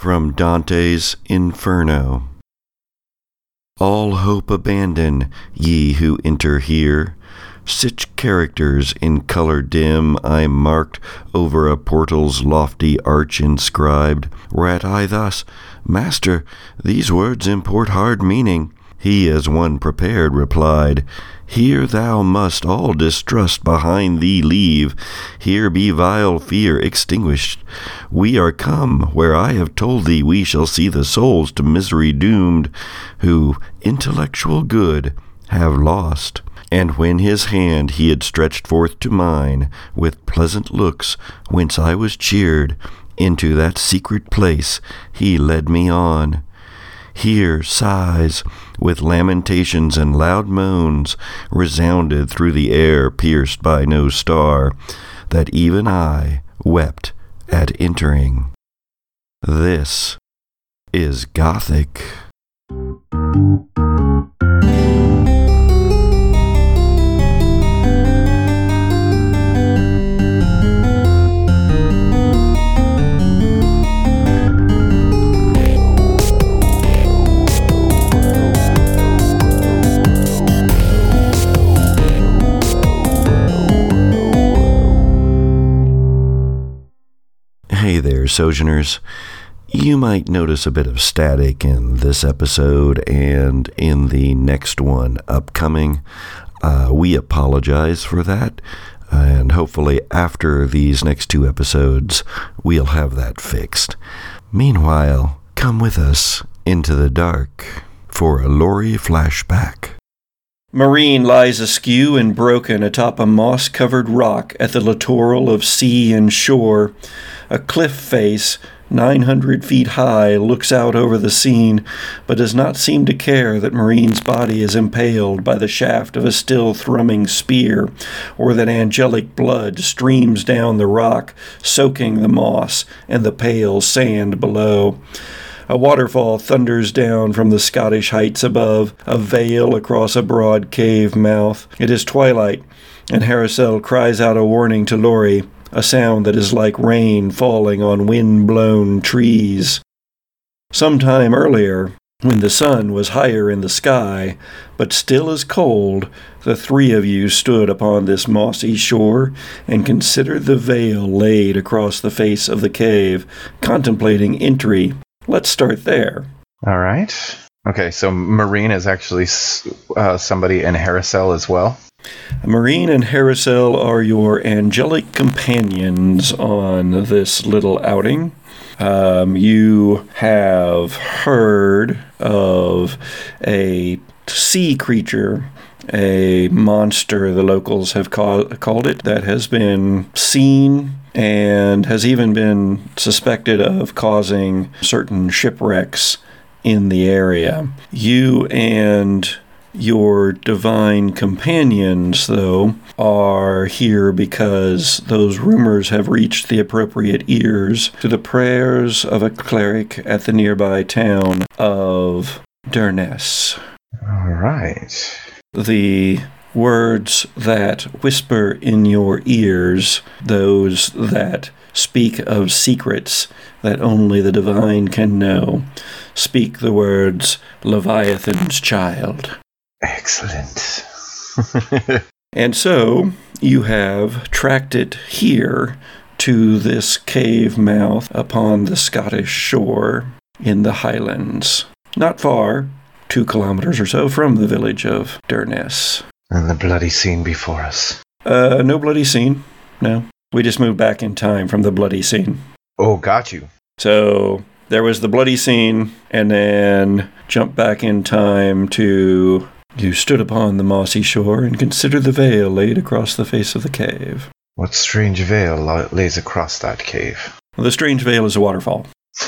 from Dante's Inferno. All hope abandon, ye who enter here. Such characters in color dim I marked over a portal's lofty arch inscribed, whereat I thus, Master, these words import hard meaning. He, as one prepared, replied, Here thou must all distrust behind thee leave. Here be vile fear extinguished. We are come where I have told thee we shall see the souls to misery doomed, who intellectual good have lost. And when his hand he had stretched forth to mine, with pleasant looks, whence I was cheered, into that secret place he led me on. Here sighs, with lamentations and loud moans, resounded through the air pierced by no star, that even I wept at entering. This is Gothic. Hey there, Sojourners. You might notice a bit of static in this episode and in the next one upcoming. Uh, we apologize for that, and hopefully, after these next two episodes, we'll have that fixed. Meanwhile, come with us into the dark for a Lori flashback. Marine lies askew and broken atop a moss covered rock at the littoral of sea and shore. A cliff face, 900 feet high, looks out over the scene, but does not seem to care that Marine's body is impaled by the shaft of a still thrumming spear, or that angelic blood streams down the rock, soaking the moss and the pale sand below. A waterfall thunders down from the Scottish heights above, a veil across a broad cave mouth. It is twilight, and Harrisel cries out a warning to Lori, a sound that is like rain falling on wind blown trees. Some time earlier, when the sun was higher in the sky, but still as cold, the three of you stood upon this mossy shore and considered the veil laid across the face of the cave, contemplating entry Let's start there. All right. Okay, so Marine is actually uh, somebody in Harrisel as well. Marine and Harrisel are your angelic companions on this little outing. Um, you have heard of a sea creature, a monster, the locals have call- called it, that has been seen and has even been suspected of causing certain shipwrecks in the area. You and your divine companions, though, are here because those rumors have reached the appropriate ears to the prayers of a cleric at the nearby town of Durness. All right. The words that whisper in your ears, those that speak of secrets that only the divine can know. Speak the words Leviathan's child. Excellent. and so you have tracked it here to this cave mouth upon the Scottish shore in the Highlands. Not far, two kilometers or so from the village of Durness. And the bloody scene before us. Uh, no bloody scene. No. We just moved back in time from the bloody scene. Oh, got you. So there was the bloody scene, and then jump back in time to you stood upon the mossy shore and considered the veil laid across the face of the cave. What strange veil lays across that cave? Well, the strange veil is a waterfall.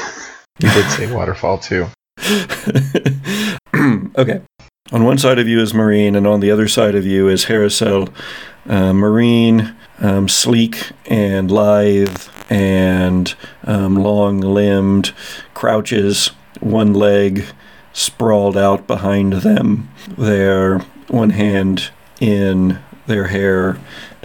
you did say waterfall too. okay. On one side of you is Marine, and on the other side of you is Harrisel. Uh, Marine, um, sleek and lithe and um, long limbed, crouches, one leg sprawled out behind them, their one hand in their hair,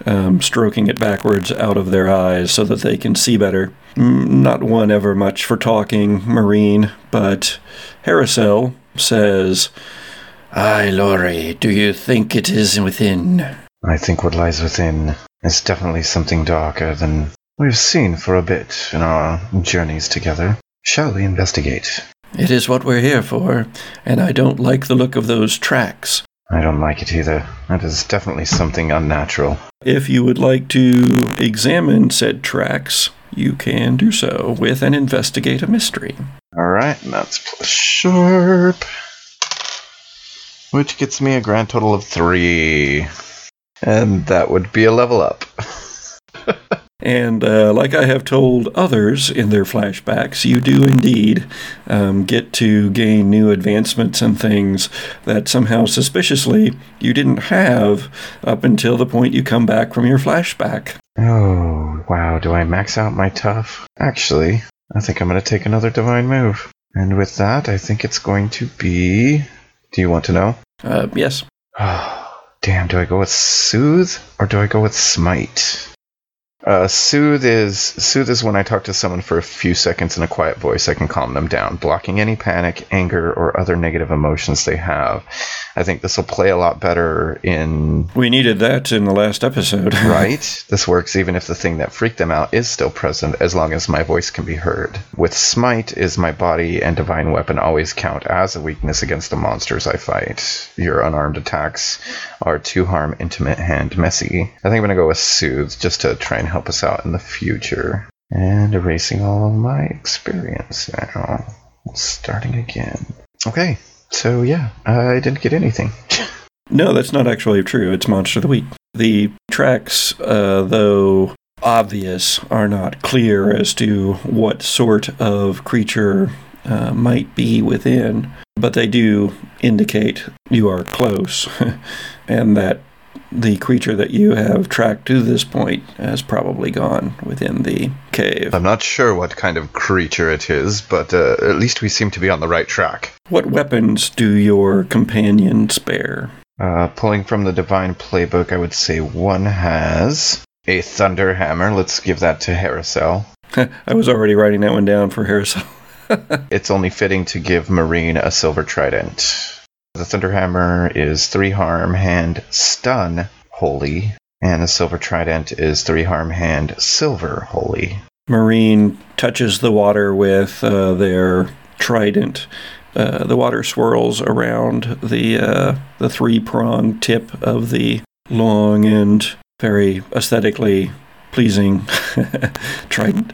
um, stroking it backwards out of their eyes so that they can see better. Mm, Not one ever much for talking, Marine, but Harrisel says, Aye, Lori, do you think it is within? I think what lies within is definitely something darker than we've seen for a bit in our journeys together. Shall we investigate? It is what we're here for, and I don't like the look of those tracks. I don't like it either. That is definitely something unnatural. If you would like to examine said tracks, you can do so with an investigate a mystery. Alright, that's plus sharp. Which gets me a grand total of three. And that would be a level up. And uh, like I have told others in their flashbacks, you do indeed um, get to gain new advancements and things that somehow suspiciously you didn't have up until the point you come back from your flashback. Oh, wow. Do I max out my tough? Actually, I think I'm going to take another divine move. And with that, I think it's going to be. Do you want to know? Uh, yes. Oh, Damn, do I go with Soothe or do I go with Smite? Uh, soothe is soothe is when I talk to someone for a few seconds in a quiet voice. I can calm them down, blocking any panic, anger, or other negative emotions they have. I think this will play a lot better in We needed that in the last episode. right. This works even if the thing that freaked them out is still present, as long as my voice can be heard. With smite, is my body and divine weapon always count as a weakness against the monsters I fight? Your unarmed attacks are two harm, intimate, hand, messy. I think I'm gonna go with soothe just to try and help us out in the future. And erasing all of my experience now. Starting again. Okay, so yeah, I didn't get anything. No, that's not actually true. It's Monster of the Week. The tracks, uh, though obvious, are not clear as to what sort of creature uh, might be within, but they do indicate you are close and that the creature that you have tracked to this point has probably gone within the cave. I'm not sure what kind of creature it is, but uh, at least we seem to be on the right track. What weapons do your companions bear? Uh, pulling from the Divine Playbook, I would say one has a Thunder Hammer. Let's give that to Harrisel. I was already writing that one down for Harrison. It's only fitting to give Marine a Silver Trident. The Thunder Hammer is 3 harm, hand, stun, holy, and the Silver Trident is 3 harm, hand, silver, holy. Marine touches the water with uh, their trident. Uh, the water swirls around the uh, the three prong tip of the long and very aesthetically pleasing trident.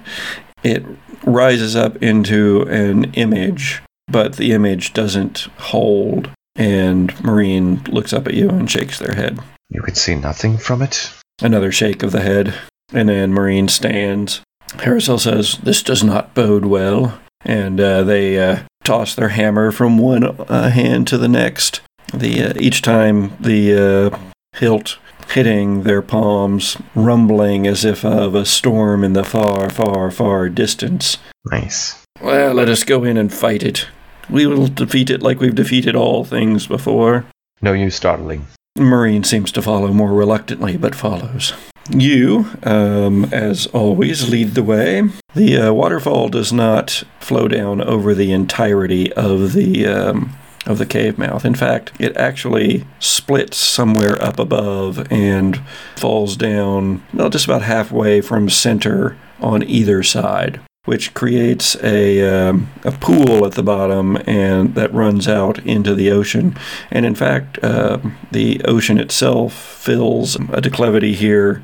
It rises up into an image, but the image doesn't hold. And Marine looks up at you and shakes their head. You could see nothing from it. Another shake of the head, and then Marine stands. Harrisel says, This does not bode well. And uh, they uh, toss their hammer from one uh, hand to the next. The uh, each time the uh, hilt hitting their palms, rumbling as if of a storm in the far, far, far distance. Nice. Well, let us go in and fight it. We will defeat it like we've defeated all things before. No use startling. Marine seems to follow more reluctantly, but follows. You, um, as always, lead the way. The uh, waterfall does not flow down over the entirety of the um, of the cave mouth. In fact, it actually splits somewhere up above and falls down, well, just about halfway from center on either side which creates a, um, a pool at the bottom and that runs out into the ocean. And in fact, uh, the ocean itself fills a declivity here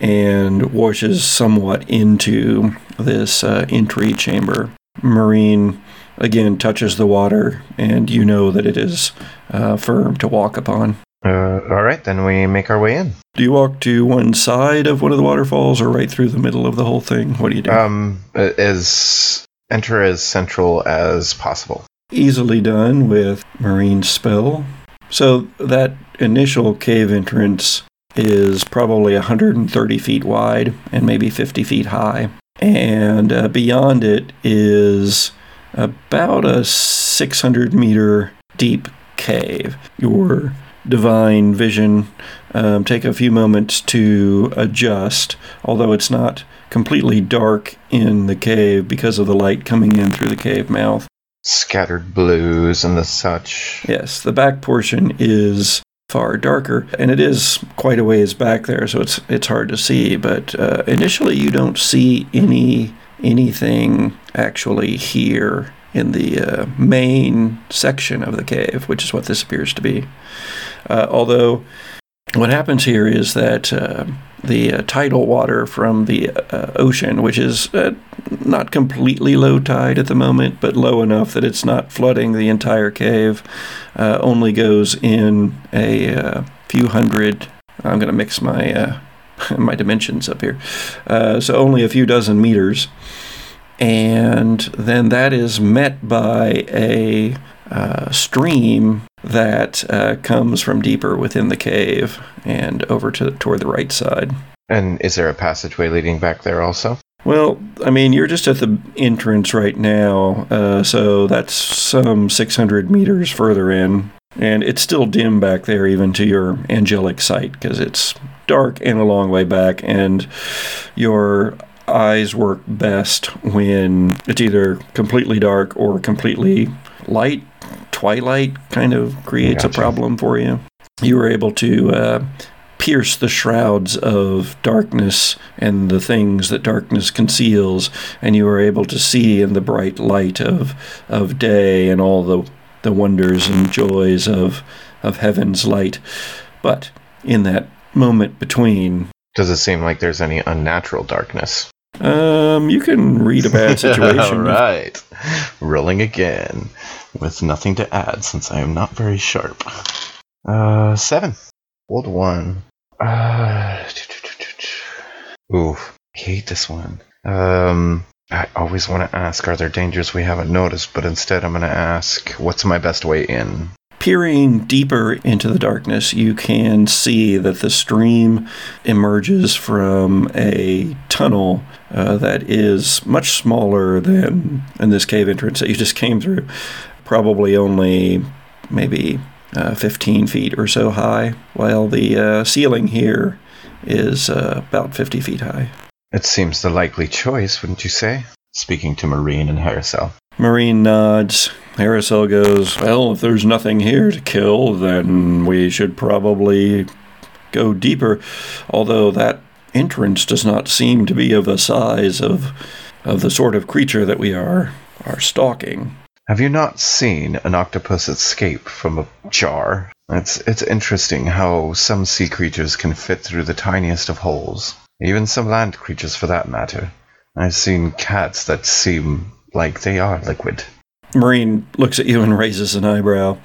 and washes somewhat into this uh, entry chamber. Marine again touches the water, and you know that it is uh, firm to walk upon. Uh, all right, then we make our way in. Do you walk to one side of one of the waterfalls or right through the middle of the whole thing? What do you do? Um, as enter as central as possible. easily done with marine spell. So that initial cave entrance is probably 130 feet wide and maybe 50 feet high. And uh, beyond it is about a 600 meter deep cave. Your divine vision um, take a few moments to adjust, although it's not completely dark in the cave because of the light coming in through the cave mouth. Scattered blues and the such. Yes, the back portion is far darker, and it is quite a ways back there, so it's it's hard to see. But uh, initially, you don't see any anything actually here in the uh, main section of the cave, which is what this appears to be. Uh, although, what happens here is that uh, the uh, tidal water from the uh, ocean, which is uh, not completely low tide at the moment, but low enough that it's not flooding the entire cave, only goes in a few hundred. I'm going to mix my my dimensions up here. so only a few dozen meters and then that is met by a uh, stream that uh, comes from deeper within the cave and over to toward the right side. And is there a passageway leading back there also? Well, I mean, you're just at the entrance right now, uh, so that's some 600 meters further in, and it's still dim back there, even to your angelic sight, because it's dark and a long way back, and your eyes work best when it's either completely dark or completely light. Twilight kind of creates gotcha. a problem for you. You were able to uh, pierce the shrouds of darkness and the things that darkness conceals, and you were able to see in the bright light of of day and all the the wonders and joys of of heaven's light. But in that moment between, does it seem like there's any unnatural darkness? Um, you can read a bad situation. All right. Rolling again with nothing to add since I am not very sharp. Uh, seven. Old one. Uh, ooh, hate this one. Um, I always want to ask, are there dangers we haven't noticed? But instead, I'm going to ask, what's my best way in? Peering deeper into the darkness, you can see that the stream emerges from a tunnel uh, that is much smaller than in this cave entrance that you just came through. Probably only maybe uh, 15 feet or so high, while the uh, ceiling here is uh, about 50 feet high. It seems the likely choice, wouldn't you say? Speaking to Marine and Harrisel. Marine nods. Harrisel goes, Well, if there's nothing here to kill, then we should probably go deeper. Although that entrance does not seem to be of a size of of the sort of creature that we are are stalking. Have you not seen an octopus escape from a jar? It's it's interesting how some sea creatures can fit through the tiniest of holes. Even some land creatures for that matter. I've seen cats that seem like they are liquid. Marine looks at you and raises an eyebrow.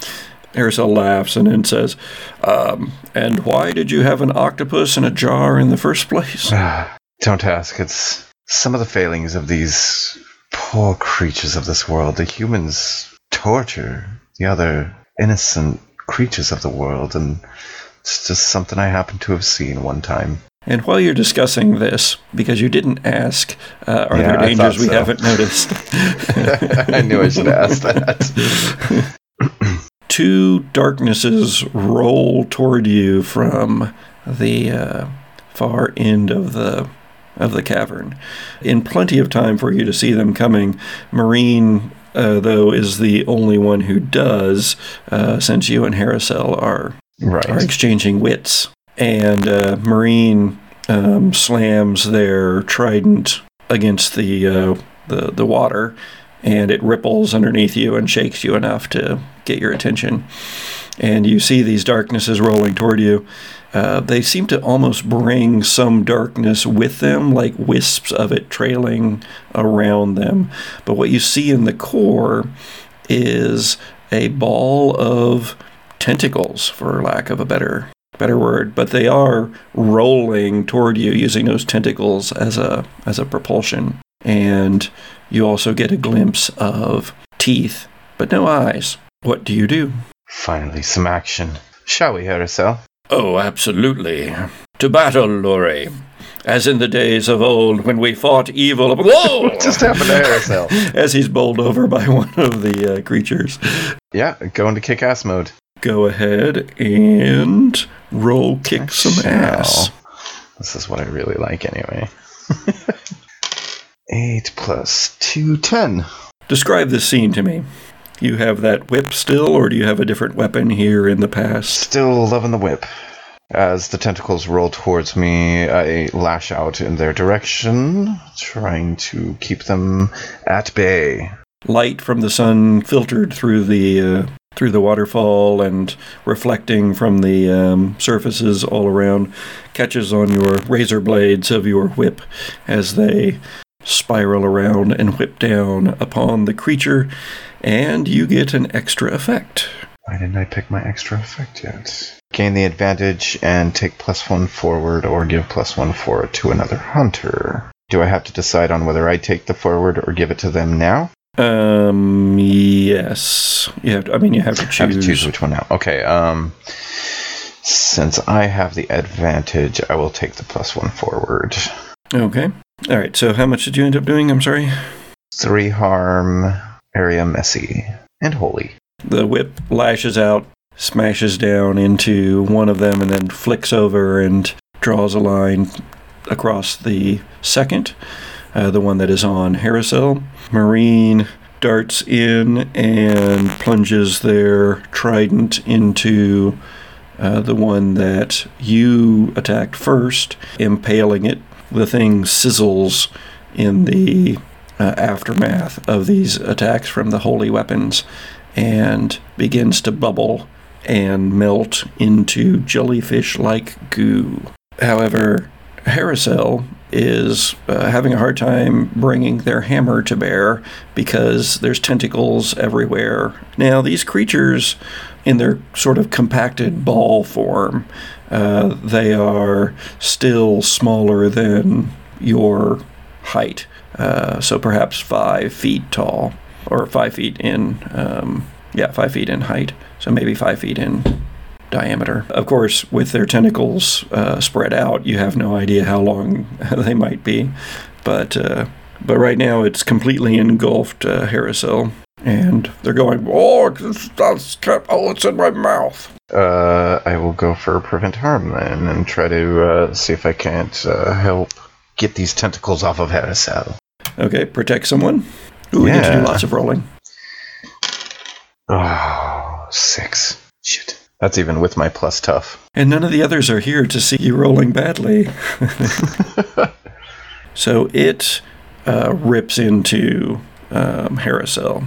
Harrisel laughs and then says, um, And why did you have an octopus in a jar in the first place? Don't ask. It's some of the failings of these poor creatures of this world. The humans torture the other innocent creatures of the world, and it's just something I happen to have seen one time. And while you're discussing this, because you didn't ask, uh, are yeah, there dangers we haven't noticed? I knew I should ask that. Two darknesses roll toward you from the uh, far end of the of the cavern. In plenty of time for you to see them coming, Marine uh, though is the only one who does, uh, since you and Harrisel are right. are exchanging wits and uh, Marine um, slams their trident against the, uh, the the water, and it ripples underneath you and shakes you enough to get your attention. And you see these darknesses rolling toward you. Uh, they seem to almost bring some darkness with them, like wisps of it trailing around them. But what you see in the core is a ball of tentacles, for lack of a better better word, but they are rolling toward you using those tentacles as a as a propulsion. And you also get a glimpse of teeth, but no eyes. What do you do? Finally, some action. Shall we, Harrisel? Oh, absolutely. To battle, Lori. As in the days of old when we fought evil. Whoa! what just happened to Harrisel? As he's bowled over by one of the uh, creatures. Yeah, going to kick ass mode. Go ahead and roll kick some ass. This is what I really like anyway. 8 plus plus two, ten. Describe this scene to me. You have that whip still, or do you have a different weapon here in the past? Still loving the whip. As the tentacles roll towards me, I lash out in their direction, trying to keep them at bay. Light from the sun filtered through the uh, through the waterfall and reflecting from the um, surfaces all around catches on your razor blades of your whip as they spiral around and whip down upon the creature, and you get an extra effect. Why didn't I pick my extra effect yet? Gain the advantage and take plus one forward or give plus one forward to another hunter. Do I have to decide on whether I take the forward or give it to them now? Um, yes. You have. To, I mean, you have to I have to choose. choose which one now. Okay, um since I have the advantage, I will take the plus one forward. Okay. All right. So, how much did you end up doing? I'm sorry. Three harm, area messy, and holy. The whip lashes out, smashes down into one of them, and then flicks over and draws a line across the second, uh, the one that is on Harrisel. Marine darts in and plunges their trident into uh, the one that you attacked first, impaling it. The thing sizzles in the uh, aftermath of these attacks from the holy weapons and begins to bubble and melt into jellyfish like goo. However, Harrisel is uh, having a hard time bringing their hammer to bear because there's tentacles everywhere. Now, these creatures, in their sort of compacted ball form, uh, they are still smaller than your height. Uh, so perhaps five feet tall, or five feet in, um, yeah, five feet in height. So maybe five feet in diameter. Of course, with their tentacles uh, spread out, you have no idea how long they might be. But uh, but right now, it's completely engulfed uh, Harrisel, and they're going, "Oh, it's, that's kept, oh, it's in my mouth." Uh, I will go for prevent harm then and try to uh, see if I can't uh, help get these tentacles off of Harrisel. Okay, protect someone. Ooh, we get to do lots of rolling. Oh, six. Shit. That's even with my plus tough. And none of the others are here to see you rolling badly. so it uh, rips into um, Harrisel.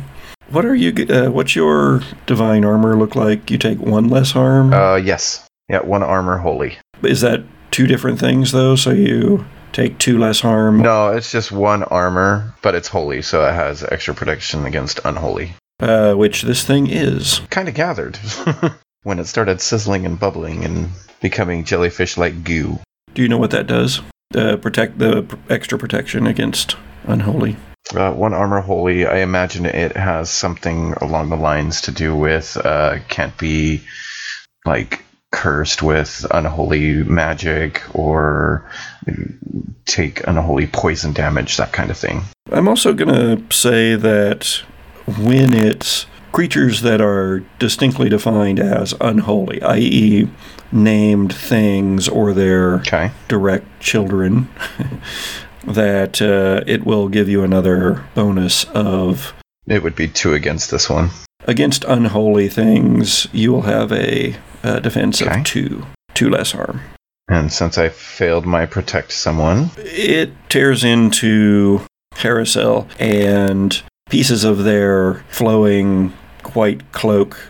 What are you? Uh, what's your divine armor look like? You take one less harm. Uh, yes. Yeah, one armor holy. Is that two different things though? So you take two less harm. No, it's just one armor, but it's holy, so it has extra protection against unholy. Uh, which this thing is. Kind of gathered when it started sizzling and bubbling and becoming jellyfish like goo. Do you know what that does? Uh, protect the extra protection against unholy. Uh, one armor holy, I imagine it has something along the lines to do with uh, can't be like cursed with unholy magic or take unholy poison damage, that kind of thing. I'm also going to say that when it's creatures that are distinctly defined as unholy, i.e., named things or their Okay. direct children, that uh, it will give you another bonus of It would be two against this one. against unholy things. You will have a, uh defense Okay. of two, two less harm. And since I failed my protect someone, It tears into Harrisel, and pieces of their flowing white cloak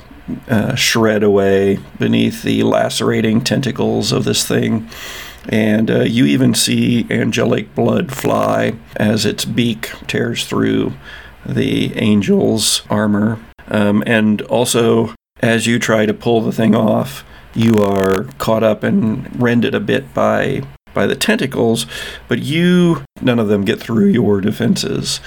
uh, shred away beneath the lacerating tentacles of this thing. And uh, you even see angelic blood fly as its beak tears through the angel's armor. Um, and also, as you try to pull the thing off, you are caught up and rended a bit by by the tentacles, but you none of them get through your defenses.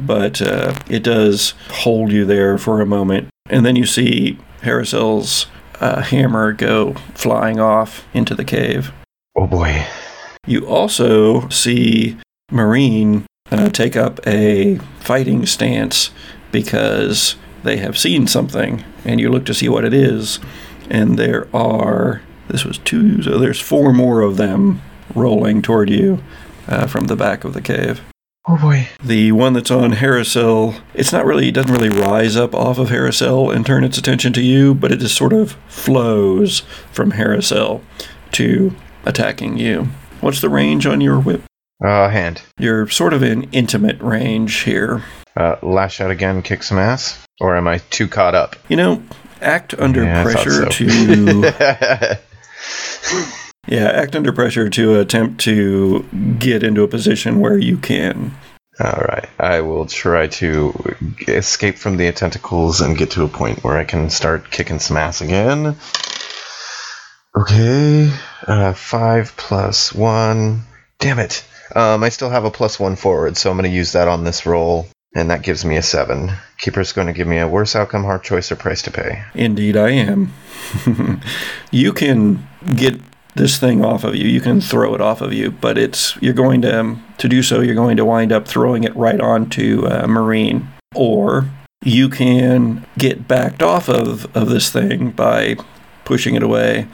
But uh, it does hold you there for a moment, and then you see Harrisel's uh, hammer go flying off into the cave. oh boy. You also see Marine uh, take up a fighting stance because they have seen something, and you look to see what it is, and there are this was two, so there's four more of them rolling toward you uh, from the back of the cave. Oh boy. The one that's on Harrisel, it's not really, it doesn't really rise up off of Harrisel and turn its attention to you, but it just sort of flows from Harrisel to attacking you. What's the range on your whip? Uh, hand. You're sort of in intimate range here. Uh, lash out again, kick some ass? Or am I too caught up? You know, act under Yeah, pressure so. to yeah, act under pressure to attempt to get into a position where you can. All right. I will try to escape from the tentacles and get to a point where I can start kicking some ass again. Okay. Uh, five plus one. Damn it. Um, I still have a plus one forward, so I'm going to use that on this roll, and that gives me a seven. Keeper's going to give me a worse outcome, hard choice, or price to pay. Indeed, I am. you can get this thing off of you. You can throw it off of you, but it's you're going to to do so. You're going to wind up throwing it right onto uh, Marine, or you can get backed off of of this thing by pushing it away.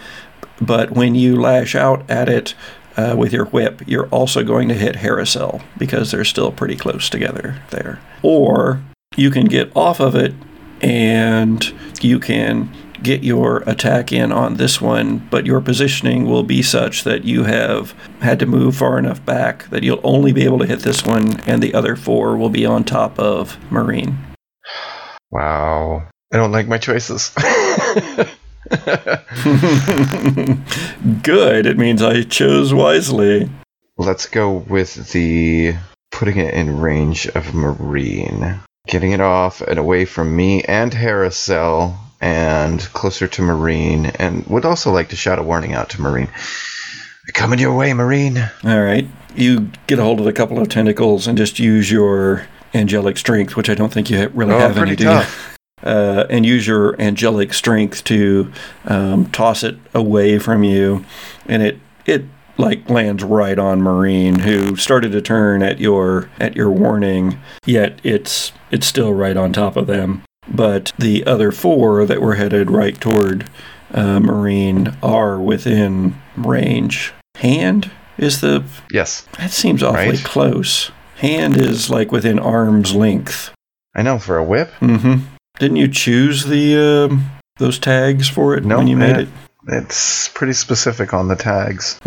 But when you lash out at it uh, with your whip, you're also going to hit Harrisel because they're still pretty close together there. Or you can get off of it and you can get your attack in on this one, but your positioning will be such that you have had to move far enough back that you'll only be able to hit this one, and the other four will be on top of Marine. Wow. I don't like my choices. Good. It means I chose wisely. Let's go with the putting it in range of Marine. Getting it off and away from me and Harrisel and closer to Marine and would also like to shout a warning out to Marine. Coming your way, Marine. All right. You get a hold of a couple of tentacles and just use your angelic strength, which I don't think you really Oh, have any, do uh, and use your angelic strength to um, toss it away from you, and it it like lands right on Marine, who started to turn at your at your warning. Yet it's it's still right on top of them. But the other four that were headed right toward uh, Marine are within range. Hand is the Yes. that seems awfully Right. close. Hand is like within arm's length. I know for a whip. Mm-hmm. Didn't you choose the um, those tags for it No, when you made eh. it? It's pretty specific on the tags.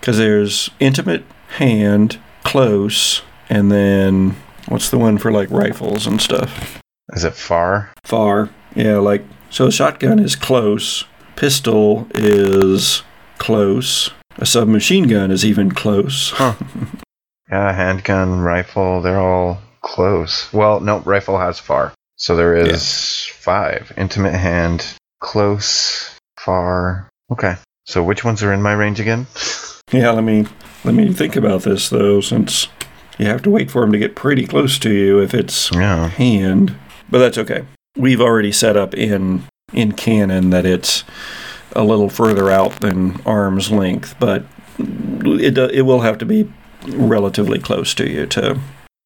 Because there's intimate, hand, close, and then what's the one for like rifles and stuff? Is it far? Far. Yeah, like so. A shotgun is close. Pistol is close. A submachine gun is even close. Yeah, handgun, rifle, they're all close. Well, no, rifle has far. So there is five. Intimate hand, close, far. Okay. So which ones are in my range again? Yeah, let me let me think about this though, since you have to wait for him to get pretty close to you if it's Yeah. hand, but that's okay. We've already set up in in canon that it's a little further out than arm's length, but it it will have to be relatively close to you to.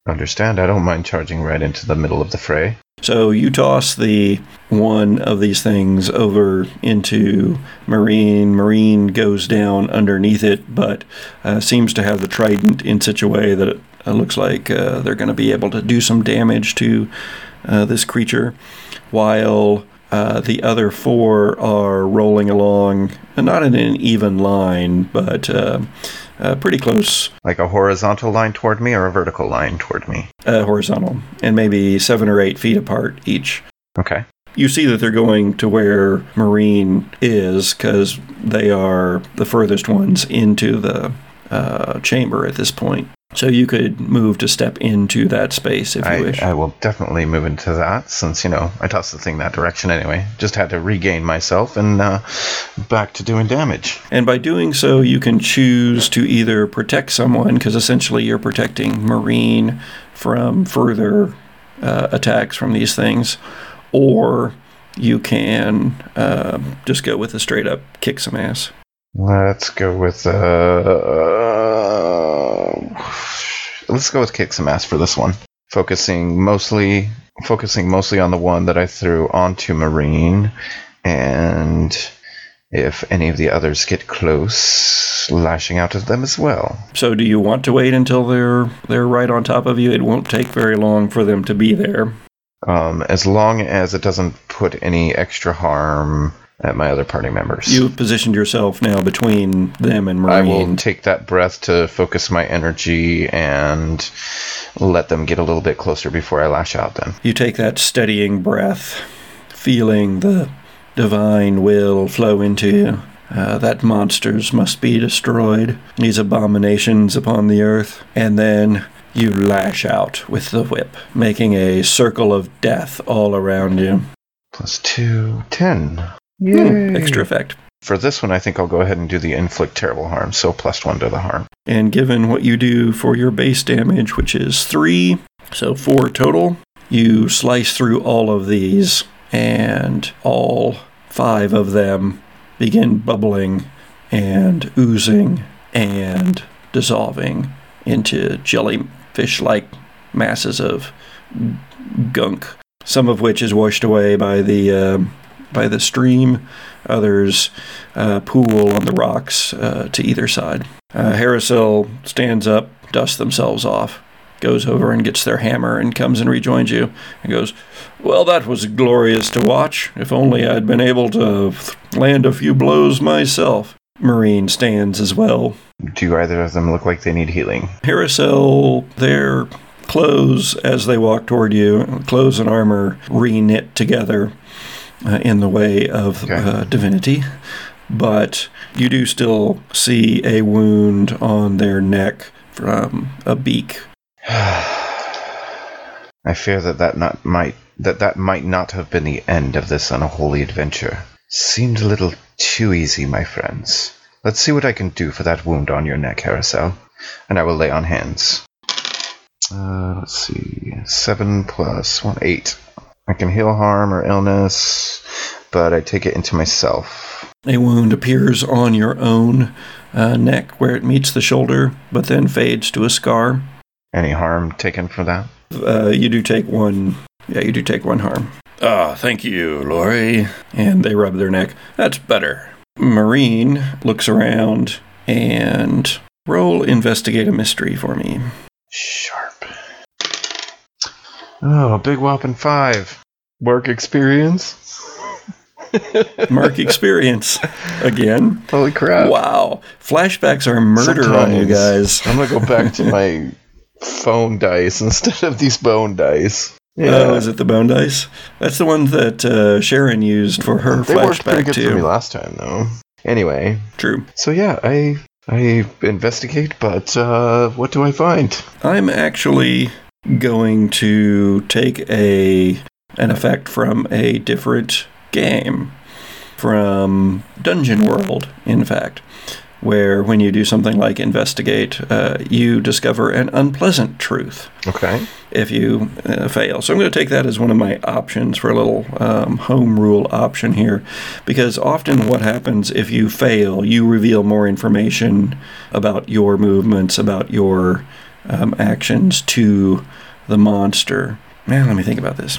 Understand. I don't mind charging right into the middle of the fray. So you toss the one of these things over into Marine. Marine goes down underneath it, but uh, seems to have the trident in such a way that it uh, looks like uh, they're going to be able to do some damage to uh, this creature, while uh, the other four are rolling along, not in an even line, but uh, uh, pretty close Like a horizontal line toward me or a vertical line toward me. uh, horizontal, and maybe seven or eight feet apart each. Okay. You see that they're going to where Marine is because they are the furthest ones into the uh, chamber at this point. So you could move to step into that space if you I, wish. I will definitely move into that since, you know, I tossed the thing that direction anyway. Just had to regain myself and uh, back to doing damage. and by doing so, you can choose to either protect someone because essentially you're protecting Marine from further uh, attacks from these things, or you can uh, just go with a straight up kick some ass. Let's go with uh let's go with kick some ass for this one. Focusing mostly focusing mostly on the one that I threw onto Marine, and if any of the others get close, lashing out at them as well. So, do you want to wait until they're they're right on top of you? It won't take very long for them to be there. Um, as long as it doesn't put any extra harm at my other party members. You've positioned yourself now between them and Marine. I will take that breath to focus my energy and let them get a little bit closer before I lash out then. You take that steadying breath, feeling the divine will flow into you. Uh, that monsters must be destroyed, these abominations upon the earth. And then you lash out with the whip, making a circle of death all around you. Plus two, ten. Hmm, extra effect. For this one, I think I'll go ahead and do the inflict terrible harm, so plus one to the harm. And given what you do for your base damage, which is three, so four total, you slice through all of these, and all five of them begin bubbling and oozing and dissolving into jellyfish like masses of gunk, some of which is washed away by the. Uh, by the stream, others uh, pool on the rocks uh, to either side. Uh, Harrisel stands up, dusts themselves off, goes over and gets their hammer, and comes and rejoins you, and goes, Well, that was glorious to watch. If only I'd been able to land a few blows myself. Marine stands as well. Do either of them look like they need healing? Harrisel, their clothes as they walk toward you, clothes and armor re-knit together uh, in the way of Okay. uh, divinity, but you do still see a wound on their neck from a beak. I fear that that not might that that might not have been the end of this unholy adventure. Seemed a little too easy, my friends. Let's see what I can do for that wound on your neck, Harrisel, and I will lay on hands. Uh, let's see, seven plus one, eight. I can heal harm or illness, but I take it into myself. A wound appears on your own uh, neck where it meets the shoulder, but then fades to a scar. Any harm taken from that? Uh, you do take one. Yeah, you do take one harm. Ah, thank you, Lori. and they rub their neck. That's better. Marine looks around and roll investigate a mystery for me. Sharp. Oh, big whopping five. Work experience? Mark experience again. Holy crap. Wow, flashbacks are murder on you guys. I'm gonna go back to my phone dice instead of these bone dice. Oh, is it the bone dice? That's the one that uh, Sharon used for her they worked pretty flashback good for me too. last time, though. Anyway, True. so yeah, I I investigate, but uh, what do I find? I'm actually going to take a an effect from a different game from Dungeon World, in fact, where when you do something like investigate, uh, you discover an unpleasant truth Okay. if you uh, fail. So I'm going to take that as one of my options for a little um, home rule option here, because often what happens if you fail, you reveal more information about your movements, about your um, actions to the monster. Man, let me think about this.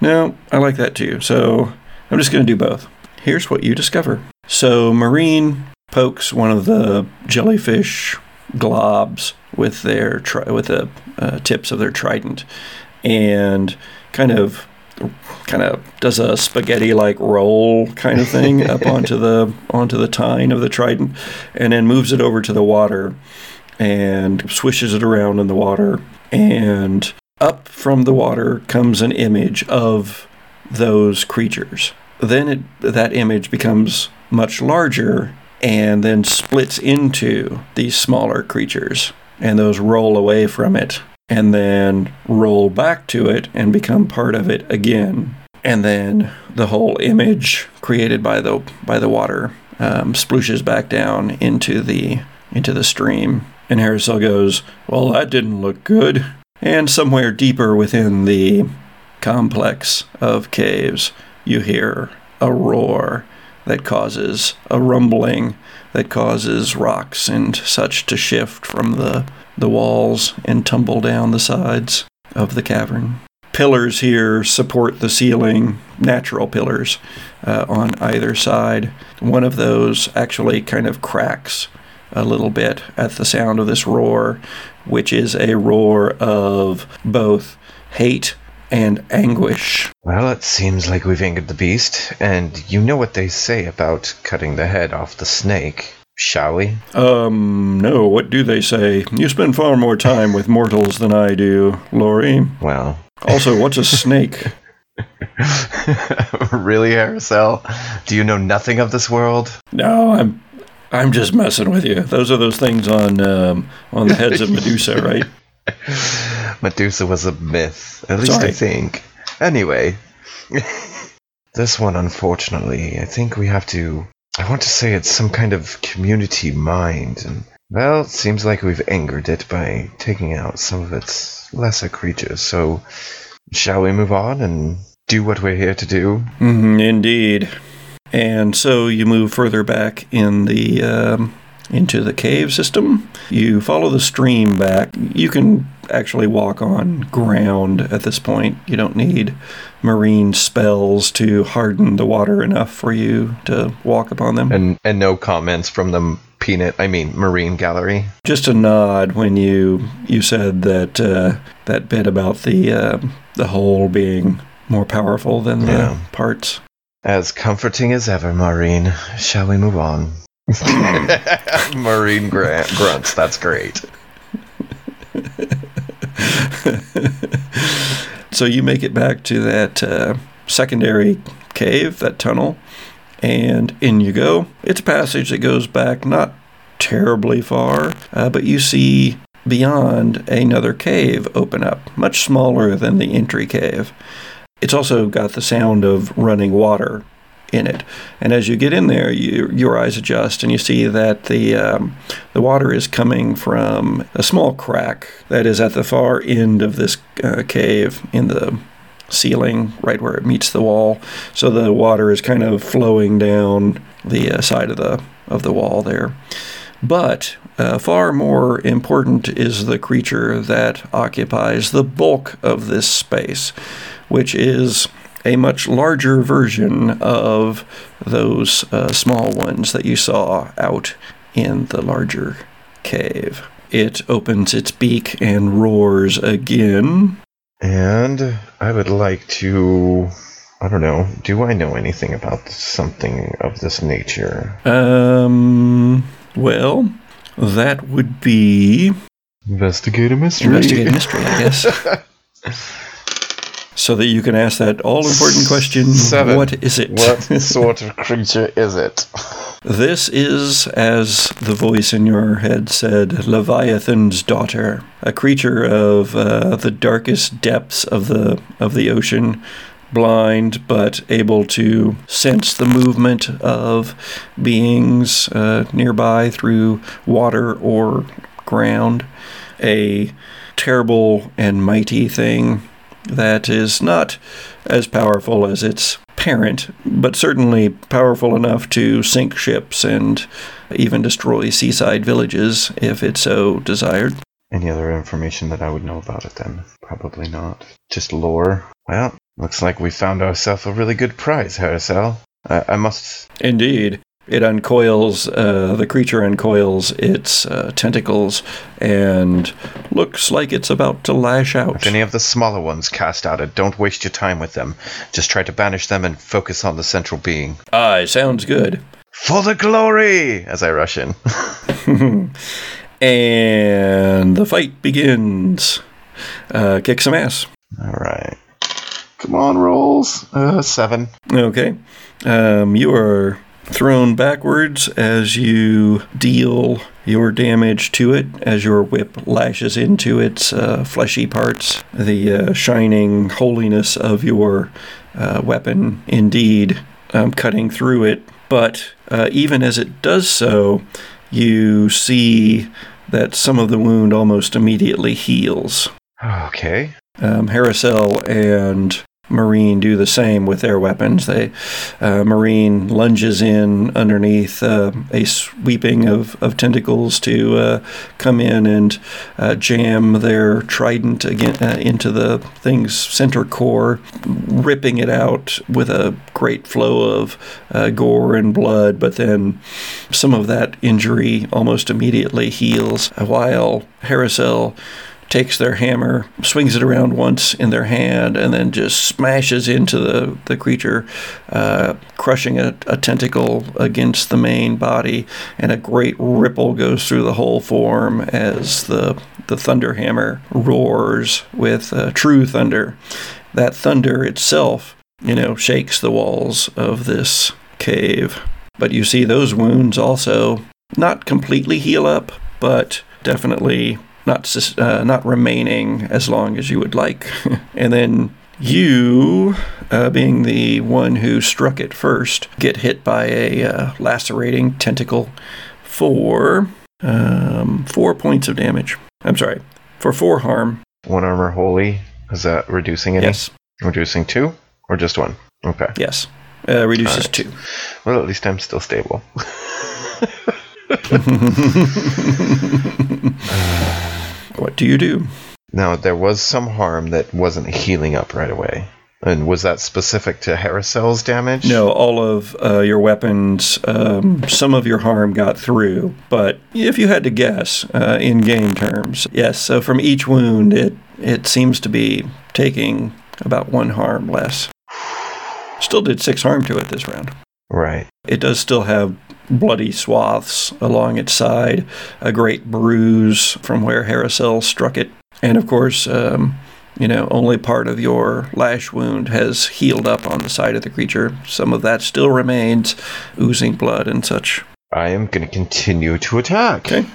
No, I like that too. So I'm just going to do both. Here's what you discover. So Marine pokes one of the jellyfish globs with their tri- with the uh, tips of their trident, and kind of kind of does a spaghetti like roll kind of thing up onto the onto the tine of the trident, and then moves it over to the water, and swishes it around in the water, and up from the water comes an image of those creatures. Then it, that image becomes much larger and then splits into these smaller creatures. And those roll away from it and then roll back to it and become part of it again. And then the whole image created by the by the water um, splooshes back down into the into the stream. And Harrisel goes, "Well, that didn't look good." And somewhere deeper within the complex of caves, you hear a roar that causes a rumbling that causes rocks and such to shift from the, the walls and tumble down the sides of the cavern. pillars here support the ceiling, natural pillars uh, on either side. One of those actually kind of cracks a little bit at the sound of this roar, which is a roar of both hate and anguish. Well, it seems like we've angered the beast, and you know what they say about cutting the head off the snake. Shall we? Um, no, what do they say? You spend far more time with mortals than I do, Lori. Well, Also, what's a snake? really, Aracel? Do you know nothing of this world? No, I'm I'm just messing with you. Those are those things on um, on the heads of Medusa, right? Medusa was a myth, at least Sorry. I think. Anyway, this one, unfortunately, I think we have to. I want to say it's some kind of community mind, and well, it seems like we've angered it by taking out some of its lesser creatures. So, shall we move on and do what we're here to do? Mhm, indeed. And so you move further back in the um, into the cave system. You follow the stream back. You can actually walk on ground at this point. You don't need marine spells to harden the water enough for you to walk upon them. And and no comments from the peanut. I mean, marine gallery. Just a nod when you you said that uh, that bit about the uh, the whole being more powerful than the Yeah. parts. As comforting as ever, Maureen. Shall we move on? Maureen gra- grunts. That's great. So you make it back to that uh, secondary cave, that tunnel, and in you go. It's a passage that goes back not terribly far, uh, but you see beyond another cave open up, much smaller than the entry cave. It's also got the sound of running water in it. And as you get in there, you, your eyes adjust and you see that the um, the water is coming from a small crack that is at the far end of this uh, cave in the ceiling, right where it meets the wall. So the water is kind of flowing down the uh, side of the of the wall there. But uh, far more important is the creature that occupies the bulk of this space, which is a much larger version of those uh, small ones that you saw out in the larger cave. It opens its beak and roars again. And I would like to. I don't know. Do I know anything about something of this nature? Um, well, that would be Investigate a mystery. investigate a mystery, I guess. so that you can ask that all important question Seven. what is it? What sort of creature is it? This is, as the voice in your head said, Leviathan's daughter, a creature of uh, the darkest depths of the of the ocean, blind but able to sense the movement of beings uh, nearby through water or ground. A terrible and mighty thing that is not as powerful as its parent, but certainly powerful enough to sink ships and even destroy seaside villages if it so desired. Any other information that I would know about it then? Probably not. Just lore. Well, looks like we found ourselves a really good prize, Harrisel. I, I must. Indeed, it uncoils, uh, the creature uncoils its uh, tentacles and looks like it's about to lash out. If any of the smaller ones cast out it, don't waste your time with them. Just try to banish them and focus on the central being. Aye, sounds good. For the glory! As I rush in. And the fight begins. Uh, kick some ass. Alright. Come on, rolls. Uh, seven. Okay. Um, you are thrown backwards as you deal your damage to it as your whip lashes into its uh, fleshy parts. The uh, shining holiness of your uh, weapon, indeed, um, cutting through it. But uh, even as it does so, you see that some of the wound almost immediately heals. Okay. Um, Harrisel and Marine do the same with their weapons. They uh, Marine lunges in underneath uh, a sweeping of, of tentacles to uh, come in and uh, jam their trident again uh, into the thing's center core, ripping it out with a great flow of uh, gore and blood. But then some of that injury almost immediately heals, while Harrisel takes their hammer, swings it around once in their hand, and then just smashes into the, the creature, uh, crushing a, a, tentacle against the main body, and a great ripple goes through the whole form as the, the thunder hammer roars with uh, true thunder. That thunder itself, you know, shakes the walls of this cave. But you see those wounds also not completely heal up, but definitely not uh, not remaining as long as you would like. and then you, uh, being the one who struck it first, get hit by a uh, lacerating tentacle for um, four points of damage. I'm sorry, for four harm. One armor holy. Is that reducing it? Yes. Reducing two or just one? Okay. Yes. Uh, reduces right. two. Well, at least I'm still stable. what do you do? Now, there was some harm that wasn't healing up right away. And was that specific to Harrisel's damage? No, all of uh, your weapons, um, some of your harm got through. But if you had to guess uh, in game terms, yes. So from each wound, it it seems to be taking about one harm less. Still did six harm to it this round. Right. It does still have bloody swaths along its side, a great bruise from where Harrisel struck it, and of course, um, you know, only part of your lash wound has healed up on the side of the creature. Some of that still remains, oozing blood and such. I am going to continue to attack. Okay.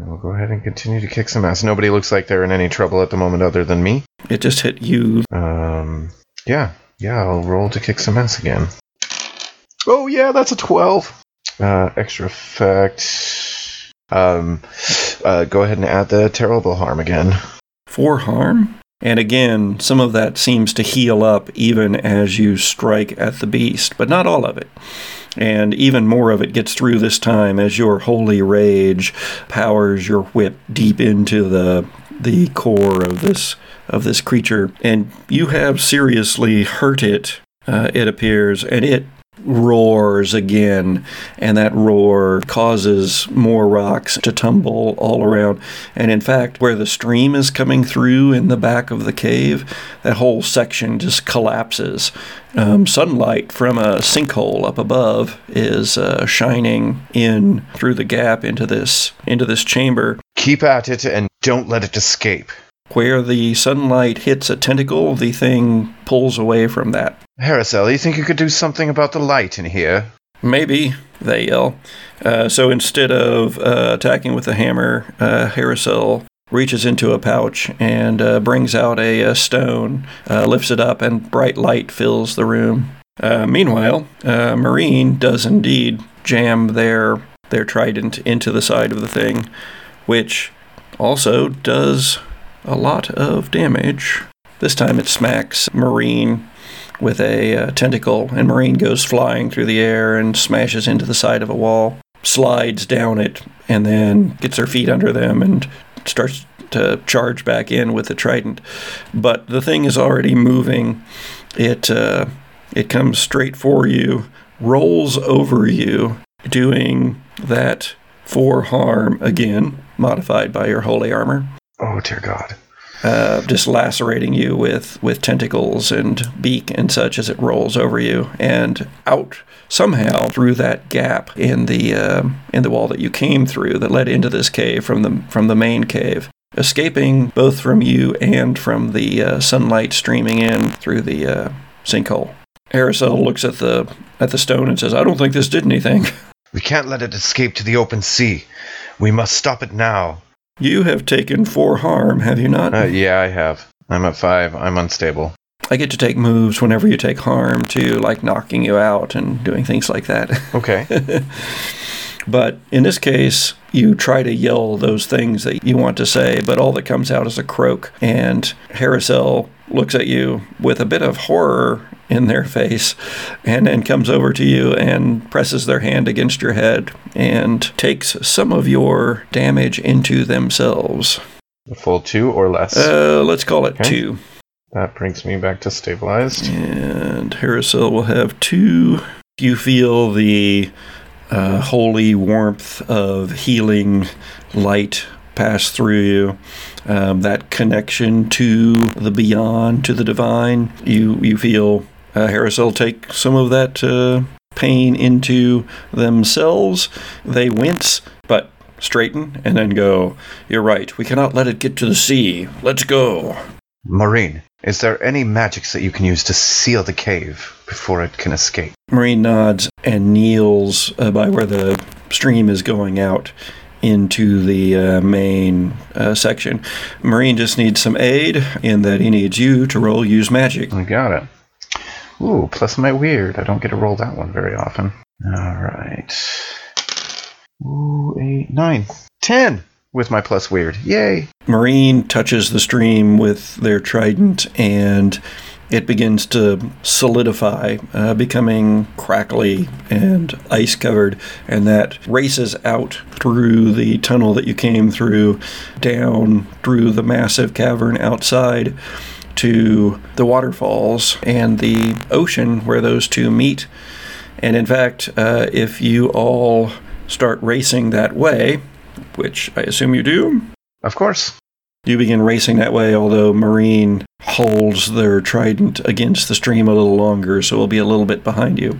We'll go ahead and continue to kick some ass. Nobody looks like they're in any trouble at the moment other than me. It just hit you. Um, yeah, yeah, I'll roll to kick some ass again. Oh, yeah, that's a 12. Uh, extra effect. Um, uh, go ahead and add the terrible harm again. Four harm? And again, some of that seems to heal up even as you strike at the beast, but not all of it. And even more of it gets through this time as your holy rage powers your whip deep into the the core of this of this creature, and you have seriously hurt it. Uh, it appears, and it roars again, and that roar causes more rocks to tumble all around. And in fact, where the stream is coming through in the back of the cave, that whole section just collapses. Um, sunlight from a sinkhole up above is uh, shining in through the gap into this into this chamber. Keep at it and don't let it escape. Where the sunlight hits a tentacle, the thing pulls away from that. Harrisel, you think you could do something about the light in here? Maybe, they yell. Uh, so instead of uh, attacking with a hammer, uh, Harrisel reaches into a pouch and uh, brings out a, a stone, uh, lifts it up, and bright light fills the room. Uh, meanwhile, uh, Marine does indeed jam their their trident into the side of the thing, which also does a lot of damage. This time it smacks Marine with a uh, tentacle, and Marine goes flying through the air and smashes into the side of a wall, slides down it, and then gets her feet under them and starts to charge back in with the trident. But the thing is already moving. It uh, it comes straight four you, rolls over you, doing that for harm again, modified by your holy armor. Oh dear God. Uh, just lacerating you with, with tentacles and beak and such as it rolls over you, and out somehow through that gap in the uh, in the wall that you came through that led into this cave from the from the main cave, escaping both from you and from the uh, sunlight streaming in through the uh, sinkhole. Harrisel looks at the at the stone and says, "I don't think this did anything." We can't let it escape to the open sea. We must stop it now. You have taken four harm, have you not? Uh, yeah, I have. I'm at five. I'm unstable. I get to take moves whenever you take harm, too, like knocking you out and doing things like that. Okay. but in this case, you try to yell those things that you want to say, but all that comes out is a croak. And Harrisel looks at you with a bit of horror in their face and then comes over to you and presses their hand against your head and takes some of your damage into themselves. A full two or less. Uh, let's call it Okay. two. that brings me back to stabilized. And Harrisel will have two. You feel the uh, holy warmth of healing light pass through you. Um, that connection to the beyond, to the divine. You you feel uh, will take some of that uh, pain into themselves. They wince, but straighten and then go. You're right. We cannot let it get to the sea. Let's go. Marine, is there any magics that you can use to seal the cave before it can escape? Marine nods and kneels uh, by where the stream is going out into the uh, main uh, section. Marine just needs some aid in that he needs you to roll use magic. I got it. Ooh, plus my weird. I don't get to roll that one very often. Alright. Ooh, eight, nine, ten with my plus weird. Yay! Marine touches the stream with their trident and it begins to solidify, uh, becoming crackly and ice covered, and that races out through the tunnel that you came through, down through the massive cavern outside to the waterfalls and the ocean where those two meet. And in fact, uh, if you all start racing that way, which I assume you do, Of course. You begin racing that way, although Marine holds their trident against the stream a little longer, so it'll be a little bit behind you.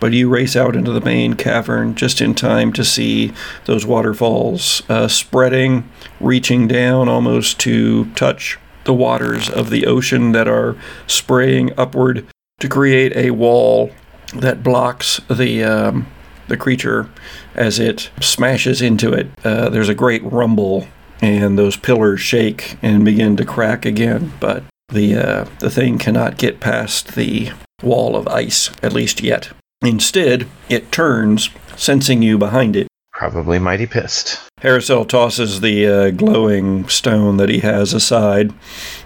But you race out into the main cavern just in time to see those waterfalls uh, spreading, reaching down almost to touch the waters of the ocean that are spraying upward to create a wall that blocks the um, the creature as it smashes into it. Uh, there's a great rumble, and those pillars shake and begin to crack again. But the uh, the thing cannot get past the wall of ice, at least yet. Instead, it turns, sensing you behind it. Probably mighty pissed. Harrisel tosses the uh, glowing stone that he has aside,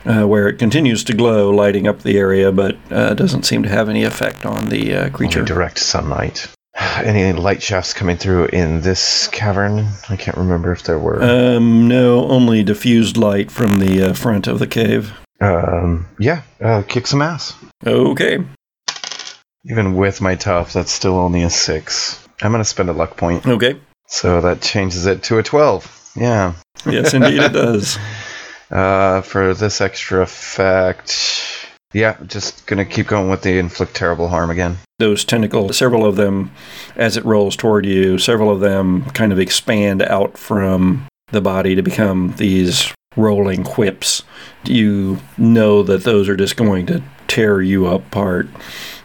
uh, where it continues to glow, lighting up the area, but uh, doesn't seem to have any effect on the uh, creature. Only direct sunlight. Any light shafts coming through in this cavern? I can't remember if there were. Um, no, only diffused light from the uh, front of the cave. Um, yeah, uh, kick some ass. Okay. Even with my tough, that's still only a six. I'm gonna spend a luck point, Okay. so that changes it to a twelve. Yeah. Yes, indeed it does. Uh, for this extra effect, yeah, just gonna keep going with the inflict terrible harm again. Those tentacles, several of them, as it rolls toward you, several of them kind of expand out from the body to become these rolling whips. You know that those are just going to tear you apart,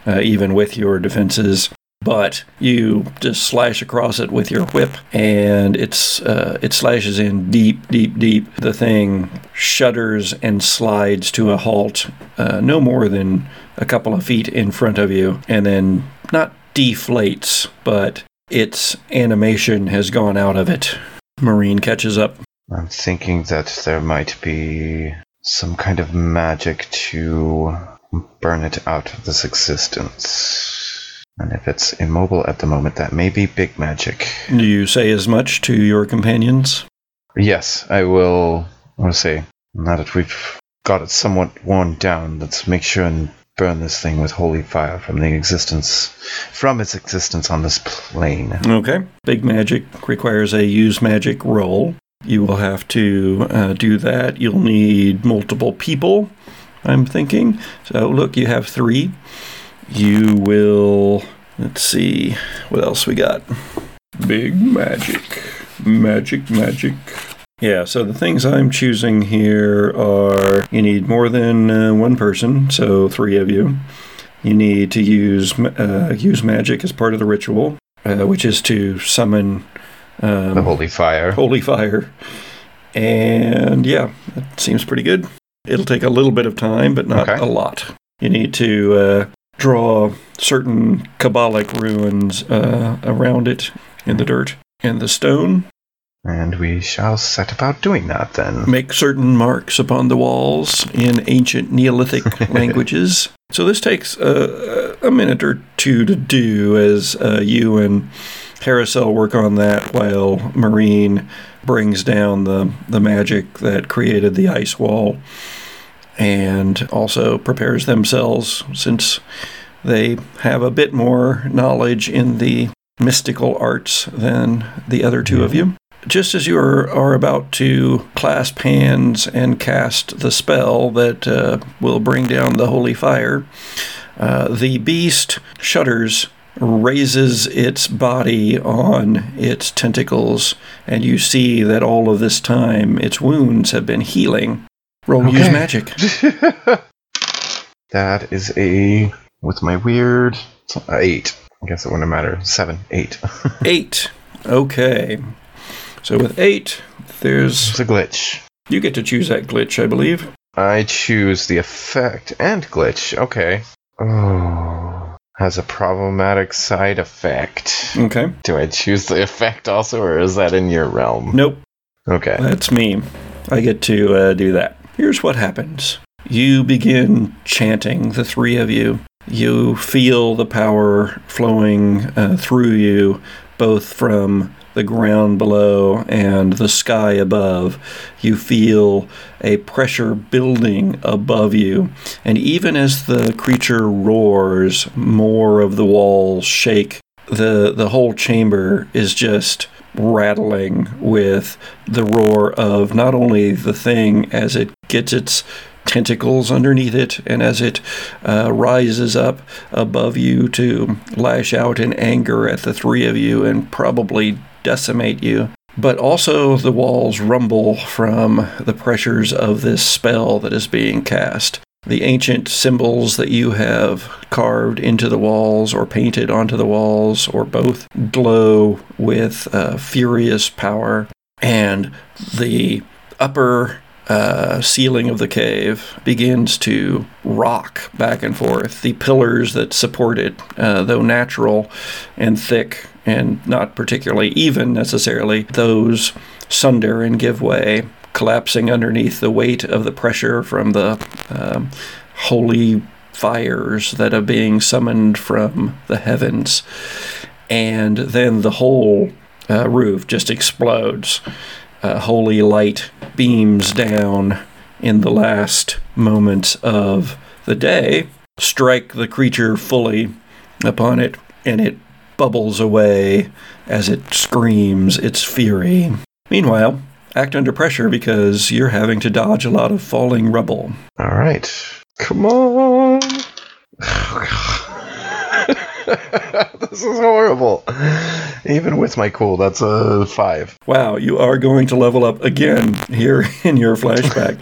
uh, even with your defenses. But you just slash across it with your whip, and it's uh, it slashes in deep, deep, deep. The thing shudders and slides to a halt, uh, no more than a couple of feet in front of you, and then not deflates, but its animation has gone out of it. Marine catches up. I'm thinking that there might be some kind of magic to burn it out of this existence. And if it's immobile at the moment, that may be big magic. Do you say as much to your companions? Yes, I will. I will say, now that we've got it somewhat worn down, let's make sure and burn this thing with holy fire from the existence, from its existence on this plane. Okay. Big magic requires a use magic roll. You will have to uh, do that. You'll need multiple people, I'm thinking. So, look, you have three. You will. Let's see. What else we got? Big magic. Magic, magic. Yeah, so the things I'm choosing here are you need more than uh, one person, so three of you. You need to use uh, use magic as part of the ritual, uh, which is to summon um, The holy fire. holy fire. And yeah, that seems pretty good. It'll take a little bit of time, but not Okay. a lot. You need to uh, draw certain Kabbalic runes uh, around it in the dirt. And the stone And we shall set about doing that then. Make certain marks upon the walls in ancient Neolithic languages. So this takes a, a minute or two to do as uh, you and Harrisel work on that while Marine brings down the, the magic that created the ice wall and also prepares themselves since they have a bit more knowledge in the mystical arts than the other 2 of you. Just as you are, are about to clasp hands and cast the spell that uh, will bring down the holy fire, uh, the beast shudders, raises its body on its tentacles, and you see that all of this time its wounds have been healing. Roll use magic. That is a with my weird uh, eight. I guess it wouldn't matter. Seven, eight. Eight. Okay. So with eight, there's it's a glitch. you get to choose that glitch, I believe. I choose the effect and glitch. Okay. Oh, has a problematic side effect. Okay. Do I choose the effect also, or is that in your realm? Nope. Okay. That's me. I get to uh, do that. Here's what happens you begin chanting, the three of you. You feel the power flowing uh, through you, both from the ground below and the sky above. You feel a pressure building above you. And even as the creature roars, more of the walls shake. The, the whole chamber is just rattling with the roar of not only the thing as it gets its tentacles underneath it and as it uh, rises up above you to lash out in anger at the three of you and probably decimate you. But also, the walls rumble from the pressures of this spell that is being cast. The ancient symbols that you have carved into the walls or painted onto the walls, or both, glow with uh, furious power. And the upper uh, ceiling of the cave begins to rock back and forth. The pillars that support it, uh, though natural and thick and not particularly even necessarily, those sunder and give way, collapsing underneath the weight of the pressure from the um, holy fires that are being summoned from the heavens. And then the whole uh, roof just explodes. Uh, holy light beams down in the last moments of the day, strike the creature fully upon it, and it bubbles away as it screams its fury. Meanwhile, act under pressure because you're having to dodge a lot of falling rubble. All right. Come on. this is horrible. Even with my cool, that's a five. Wow, you are going to level up again here in your flashback.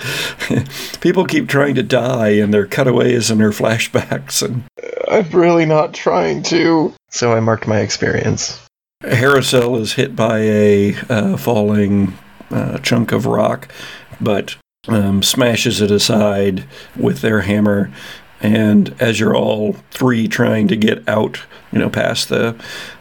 People keep trying to die in their cutaways and their flashbacks, and I'm really not trying to. So I marked my experience. Harrisel is hit by a uh, falling uh, chunk of rock, but um, smashes it aside with their hammer. And as you're all three trying to get out, you know, past the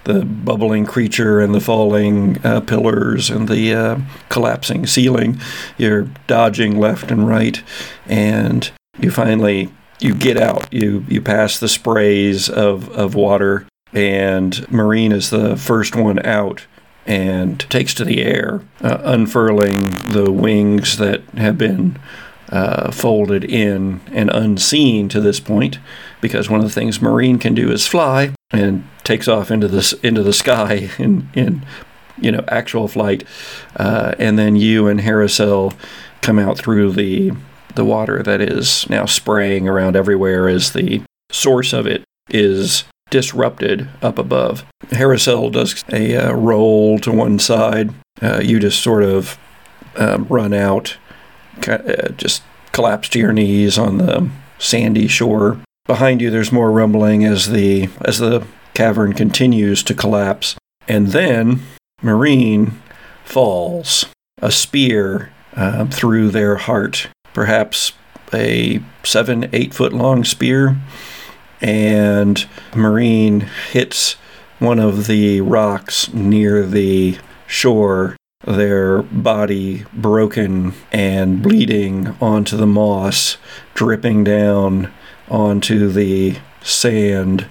the bubbling creature and the falling uh, pillars and the uh, collapsing ceiling, you're dodging left and right, and you finally you get out. You you pass the sprays of of water and Marine is the first one out and takes to the air, uh, unfurling the wings that have been uh, folded in and unseen to this point, because one of the things Marine can do is fly and takes off into the into the sky in in you know actual flight, uh, and then you and Harrisel come out through the the water that is now spraying around everywhere as the source of it is disrupted up above. Harrisel does a uh, roll to one side. Uh, you just sort of um, run out, uh, just collapse to your knees on the sandy shore. Behind you, there's more rumbling as the as the cavern continues to collapse, and then Marine falls, a spear uh, through their heart, perhaps a seven, eight foot long spear and Marine hits one of the rocks near the shore their body broken and bleeding onto the moss, dripping down onto the sand.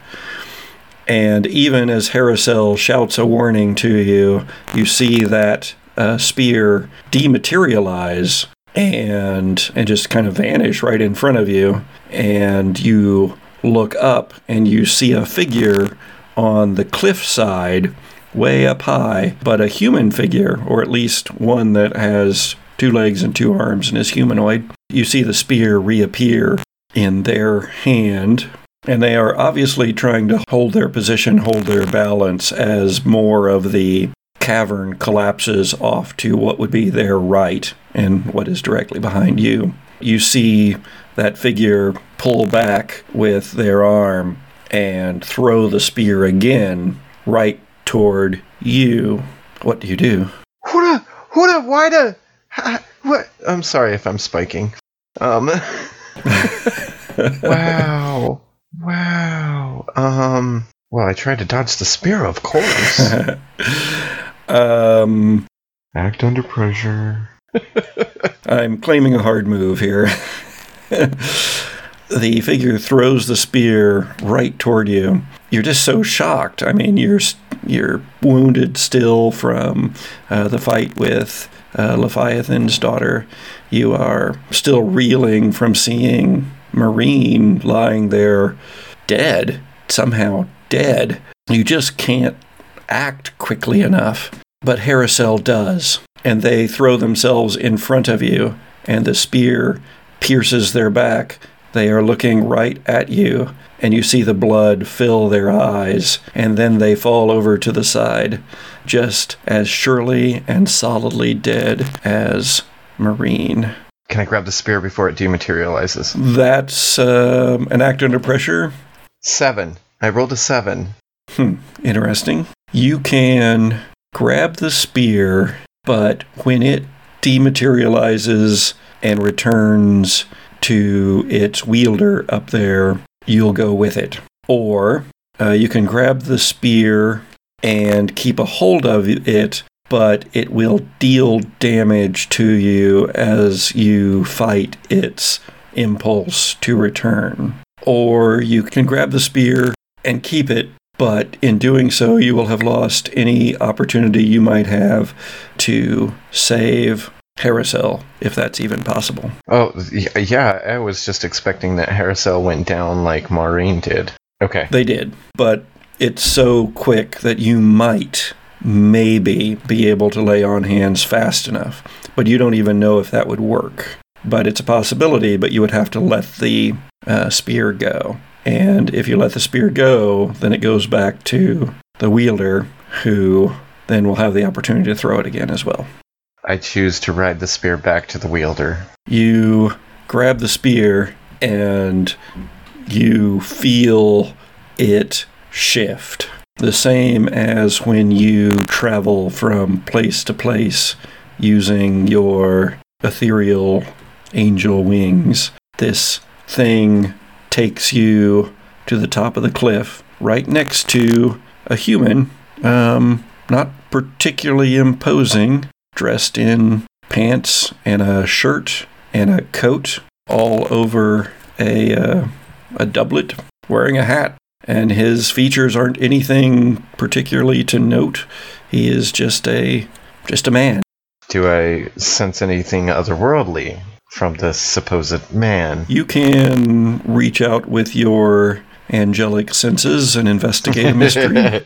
And even as Harrisel shouts a warning to you, you see that uh, spear dematerialize and and just kind of vanish right in front of you. And you look up and you see a figure on the cliff side, way up high, but a human figure, or at least one that has two legs and two arms and is humanoid. You see the spear reappear in their hand, and they are obviously trying to hold their position, hold their balance as more of the cavern collapses off to what would be their right and what is directly behind you. You see that figure pull back with their arm and throw the spear again right toward you. What do you do? Huda, Huda, why the? ha- What? I'm sorry if I'm spiking. Um. wow. Wow. Um. Well, I tried to dodge the spear, of course. Um, Act under pressure. I'm claiming a hard move here. the figure throws the spear right toward you. You're just so shocked. I mean, you're you're wounded still from uh, the fight with uh, Leviathan's daughter. You are still reeling from seeing Marine lying there, dead, somehow dead. You just can't act quickly enough. But Harrisel does, and they throw themselves in front of you, and the spear pierces their back. They are looking right at you, and you see the blood fill their eyes, and then they fall over to the side, just as surely and solidly dead as Marine. Can I grab the spear before it dematerializes? That's um, an act under pressure. Seven. I rolled a seven. Hmm, interesting. You can grab the spear, but when it dematerializes and returns to its wielder up there, you'll go with it. Or uh, you can grab the spear and keep a hold of it, but it will deal damage to you as you fight its impulse to return. Or you can grab the spear and keep it, but in doing so, you will have lost any opportunity you might have to save Harrisel, if that's even possible. Oh, yeah, I was just expecting that Harrisel went down like Maureen did. Okay. They did, but it's so quick that you might, maybe, be able to lay on hands fast enough. But you don't even know if that would work. But it's a possibility, but you would have to let the uh, spear go. And if you let the spear go, then it goes back to the wielder, who then will have the opportunity to throw it again as well. I choose to ride the spear back to the wielder. You grab the spear and you feel it shift. The same as when you travel from place to place using your ethereal angel wings. This thing takes you to the top of the cliff, right next to a human, um, not particularly imposing, dressed in pants and a shirt and a coat, all over a uh, a doublet, wearing a hat. And his features aren't anything particularly to note. He is just a just a man. Do I sense anything otherworldly from this supposed man? You can reach out with your angelic senses and investigate a mystery.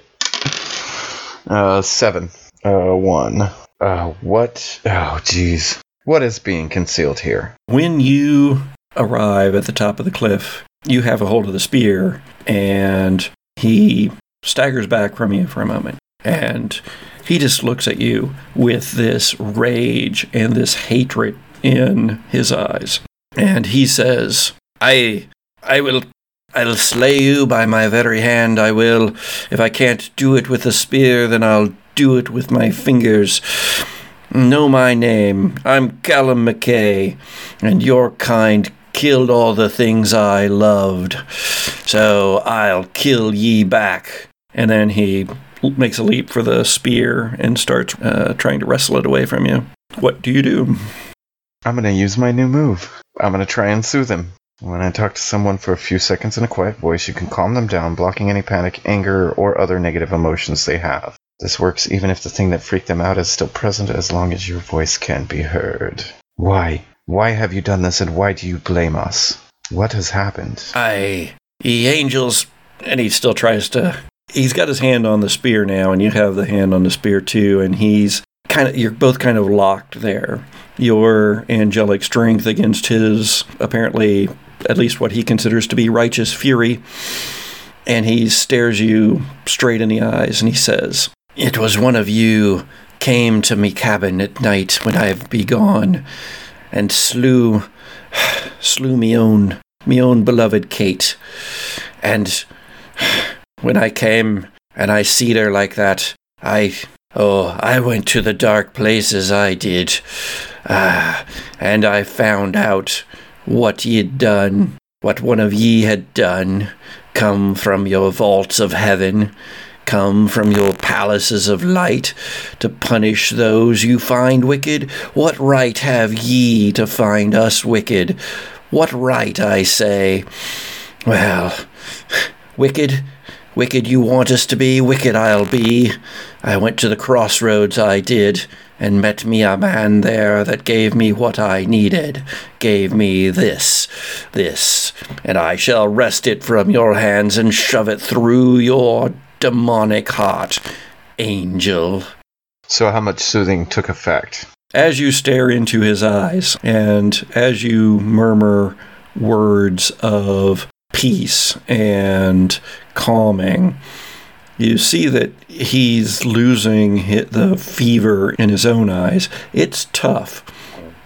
uh, seven. Uh, one. Uh, what? Oh, jeez. What is being concealed here? when you arrive at the top of the cliff, you have a hold of the spear, and he staggers back from you for a moment. And he just looks at you with this rage and this hatred in his eyes. And he says, I I will I'll slay you by my very hand, I will. If I can't do it with the spear, then I'll do it with my fingers. Know my name. I'm Callum McKay, and your kind killed all the things I loved. So I'll kill ye back. And then he makes a leap for the spear and starts uh, trying to wrestle it away from you. What do you do? I'm going to use my new move. I'm going to try and soothe him. When I talk to someone for a few seconds in a quiet voice, you can calm them down, blocking any panic, anger, or other negative emotions they have. This works even if the thing that freaked them out is still present as long as your voice can be heard. Why? Why have you done this and why do you blame us? What has happened? I, the angels, and he still tries to. He's got his hand on the spear now, and you have the hand on the spear too, and he's kind of. You're both kind of locked there. Your angelic strength against his apparently, at least what he considers to be righteous fury, and he stares you straight in the eyes, and he says, "It was one of you came to me cabin at night when I've be gone, and slew." slew me own me own beloved Kate. And when I came and I seed her like that, I oh, I went to the dark places I did. Ah, and I found out what ye'd done, what one of ye had done, come from your vaults of heaven, come from your palaces of light, to punish those you find wicked? What right have ye to find us wicked? What right, I say? Well, wicked, wicked you want us to be, wicked I'll be. I went to the crossroads, I did, and met me a man there that gave me what I needed, gave me this, this, and I shall wrest it from your hands and shove it through your demonic heart, angel. So, how much soothing took effect? as you stare into his eyes and as you murmur words of peace and calming, you see that he's losing the fever in his own eyes. It's tough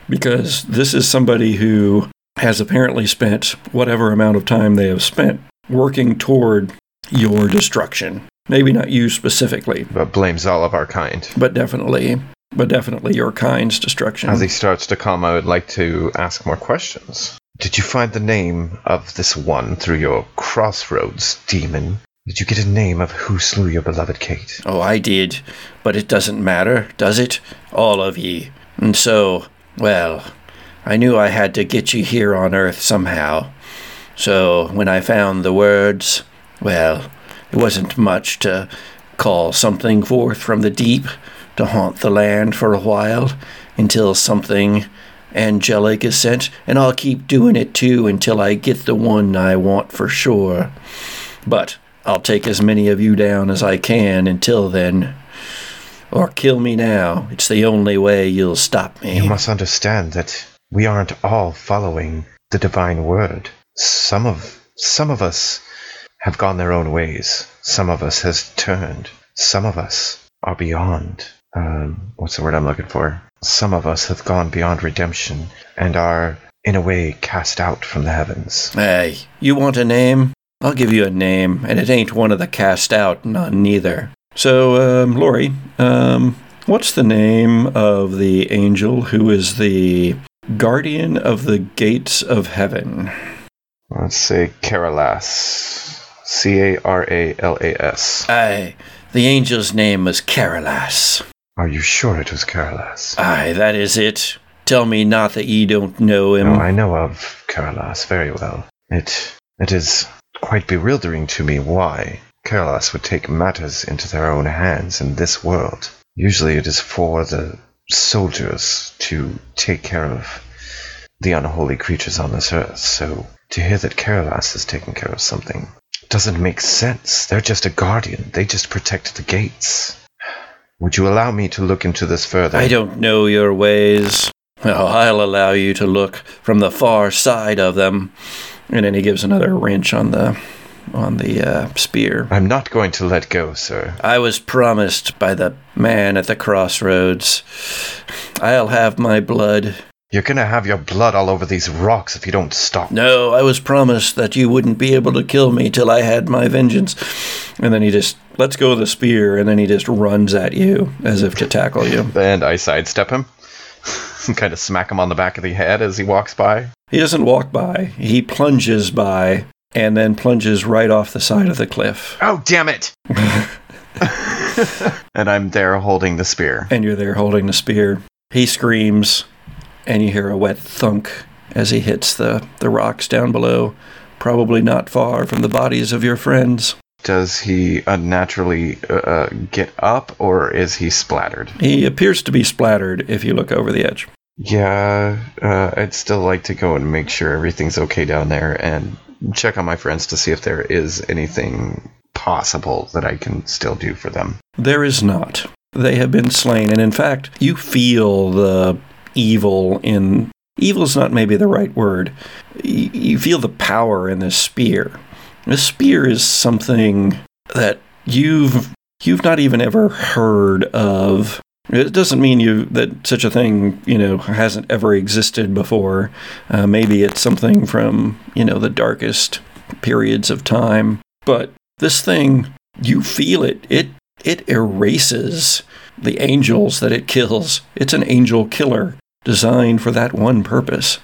because this is somebody who has apparently spent whatever amount of time they have spent working toward your destruction. Maybe not you specifically, But blames all of our kind. but definitely but definitely your kind's destruction. As he starts to calm, I would like to ask more questions. Did you find the name of this one through your crossroads, demon? Did you get a name of who slew your beloved Kate? Oh, I did, but it doesn't matter, does it? All of ye. And so, well, I knew I had to get you here on Earth somehow. So when I found the words, well, it wasn't much to call something forth from the deep to haunt the land for a while until something angelic is sent, and I'll keep doing it too until I get the one I want for sure. But I'll take as many of you down as I can until then. Or kill me now. It's the only way you'll stop me. You must understand that we aren't all following the divine word. Some of some of us have gone their own ways. Some of us has turned. Some of us are beyond um, what's the word I'm looking for? Some of us have gone beyond redemption and are, in a way, cast out from the heavens. Hey, you want a name? I'll give you a name, and it ain't one of the cast out, none neither. So, um, Lori, um, what's the name of the angel who is the guardian of the gates of heaven? Let's say Caralas. C A R A L A S. Aye, the angel's name was Caralas. Are you sure it was Caralas? Aye, that is it. Tell me not that ye don't know him. No, I know of Caralas very well. It it is quite bewildering to me why Caralas would take matters into their own hands in this world. Usually it is for the soldiers to take care of the unholy creatures on this earth, so to hear that Caralas is taking care of something doesn't make sense. They're just a guardian. They just protect the gates. Would you allow me to look into this further? I don't know your ways. Well, I'll allow you to look from the far side of them. And then he gives another wrench on the on the uh, spear. I'm not going to let go, sir. I was promised by the man at the crossroads. I'll have my blood. You're gonna have your blood all over these rocks if you don't stop. No, I was promised that you wouldn't be able to kill me till I had my vengeance. And then he just lets go of the spear, and then he just runs at you as if to tackle you. And I sidestep him. And kind of smack him on the back of the head as he walks by. He doesn't walk by, he plunges by, and then plunges right off the side of the cliff. Oh, damn it! and I'm there holding the spear. and you're there holding the spear. He screams, and you hear a wet thunk as he hits the, the rocks down below, probably not far from the bodies of your friends. Does he unnaturally uh, uh, get up, or is he splattered? He appears to be splattered if you look over the edge. Yeah, uh, I'd still like to go and make sure everything's okay down there and check on my friends to see if there is anything possible that I can still do for them. There is not. They have been slain, and in fact, you feel the evil in. Evil is not maybe the right word. You feel the power in this spear. This spear is something that you've you've not even ever heard of. It doesn't mean you that such a thing you know hasn't ever existed before. Uh, maybe it's something from you know the darkest periods of time. But this thing, you feel it. It it erases the angels that it kills. It's an angel killer designed for that one purpose.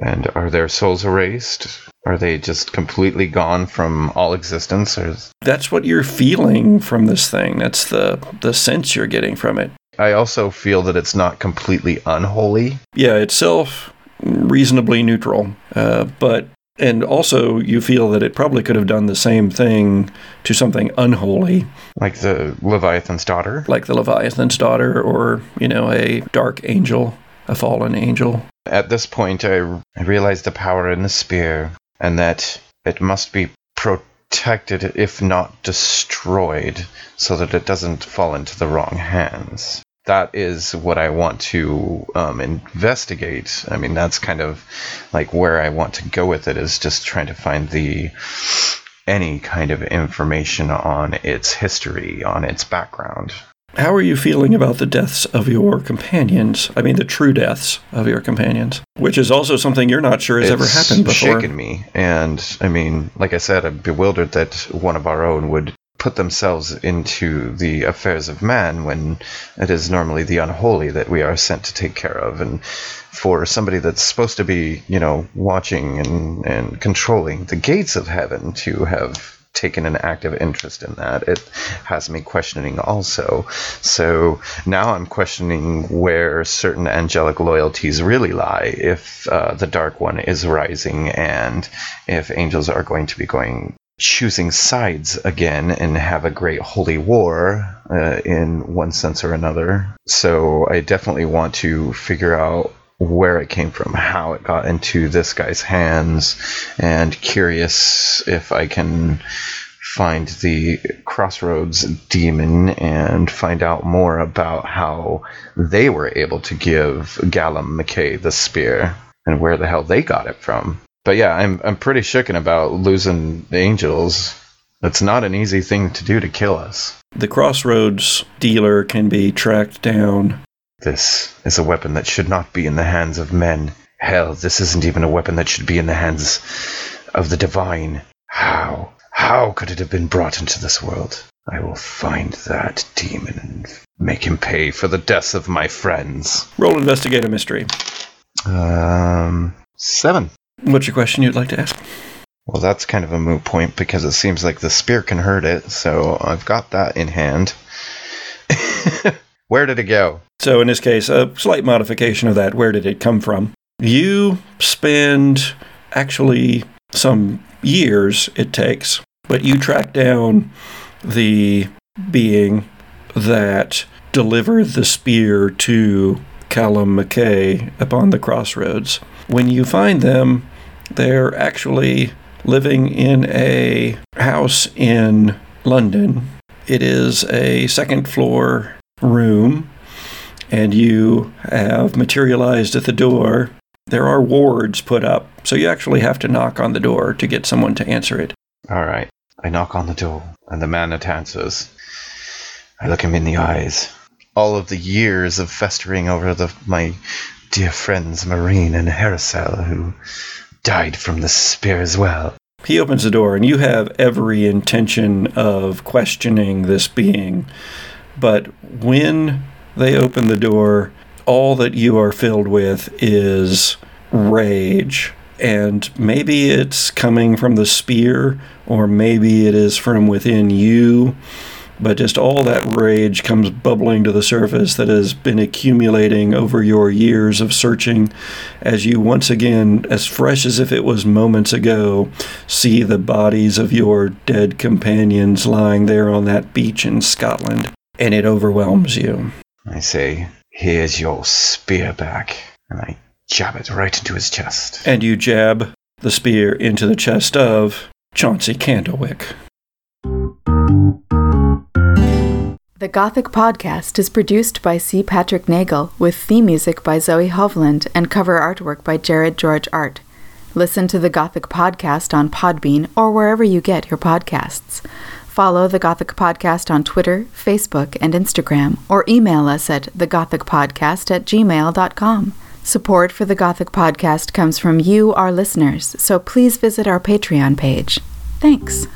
And are their souls erased? Are they just completely gone from all existence? Or That's what you're feeling from this thing. That's the the sense you're getting from it. I also feel that it's not completely unholy. Yeah, itself reasonably neutral, uh, but and also you feel that it probably could have done the same thing to something unholy, Like the Leviathan's daughter. like the Leviathan's daughter, or you know, a dark angel, a fallen angel. At this point, I, I realize the power in the spear and that it must be protected, if not destroyed, so that it doesn't fall into the wrong hands. That is what I want to um, investigate. I mean, that's kind of like where I want to go with it is just trying to find the any kind of information on its history, on its background. How are you feeling about the deaths of your companions? I mean, the true deaths of your companions, which is also something you're not sure has ever happened before. shaken me, and I mean, like I said, I'm bewildered that one of our own would put themselves into the affairs of man when it is normally the unholy that we are sent to take care of, and for somebody that's supposed to be, you know, watching and and controlling the gates of heaven to have taken an active interest in that. It has me questioning also. So now i'm questioning where certain angelic loyalties really lie if uh, the dark one is rising and if angels are going to be going choosing sides again and have a great holy war uh, in one sense or another. So i definitely want to figure out where it came from, how it got into this guy's hands, and curious if I can find the Crossroads demon and find out more about how they were able to give Callum McKay the spear and where the hell they got it from. But yeah, I'm I'm pretty shooken about losing the angels. It's not an easy thing to do to kill us. The Crossroads dealer can be tracked down. This is a weapon that should not be in the hands of men. Hell, this isn't even a weapon that should be in the hands of the divine. How? How could it have been brought into this world? I will find that demon and make him pay for the deaths of my friends. Roll investigate a mystery. Um, seven. What's your question you'd like to ask? Well, that's kind of a moot point because it seems like the spear can hurt it, so I've got that in hand. Where did it go? So, in this case, a slight modification of that. Where did it come from? You spend actually some years it takes, but you track down the being that delivered the spear to Callum McKay upon the crossroads. When you find them, they're actually living in a house in London. It is a second floor room, and you have materialized at the door. There are wards put up, so you actually have to knock on the door to get someone to answer it. All right. I knock on the door, and the man that answers. I look him in the eyes. All of the years of festering over the, my dear friends Marine and Harrisel, who died from the spear as well. He opens the door, and you have every intention of questioning this being. But when they open the door, all that you are filled with is rage. And maybe it's coming from the spear, or maybe it is from within you. but just all that rage comes bubbling to the surface that has been accumulating over your years of searching as you once again, as fresh as if it was moments ago, see the bodies of your dead companions lying there on that beach in Scotland, and it overwhelms you. I say, Here's your spear back. And I jab it right into his chest. And you jab the spear into the chest of Chauncey Candlewick. The Gothic Podcast is produced by C. Patrick Neagle with theme music by Zoe Hovland and cover artwork by Jared George Art. Listen to the Gothic Podcast on Podbean or wherever you get your podcasts. Follow the Gothic Podcast on Twitter, Facebook, and Instagram, or email us at thegothicpodcast at gmail.com. Support for the Gothic Podcast comes from you, our listeners, so please visit our Patreon page. Thanks.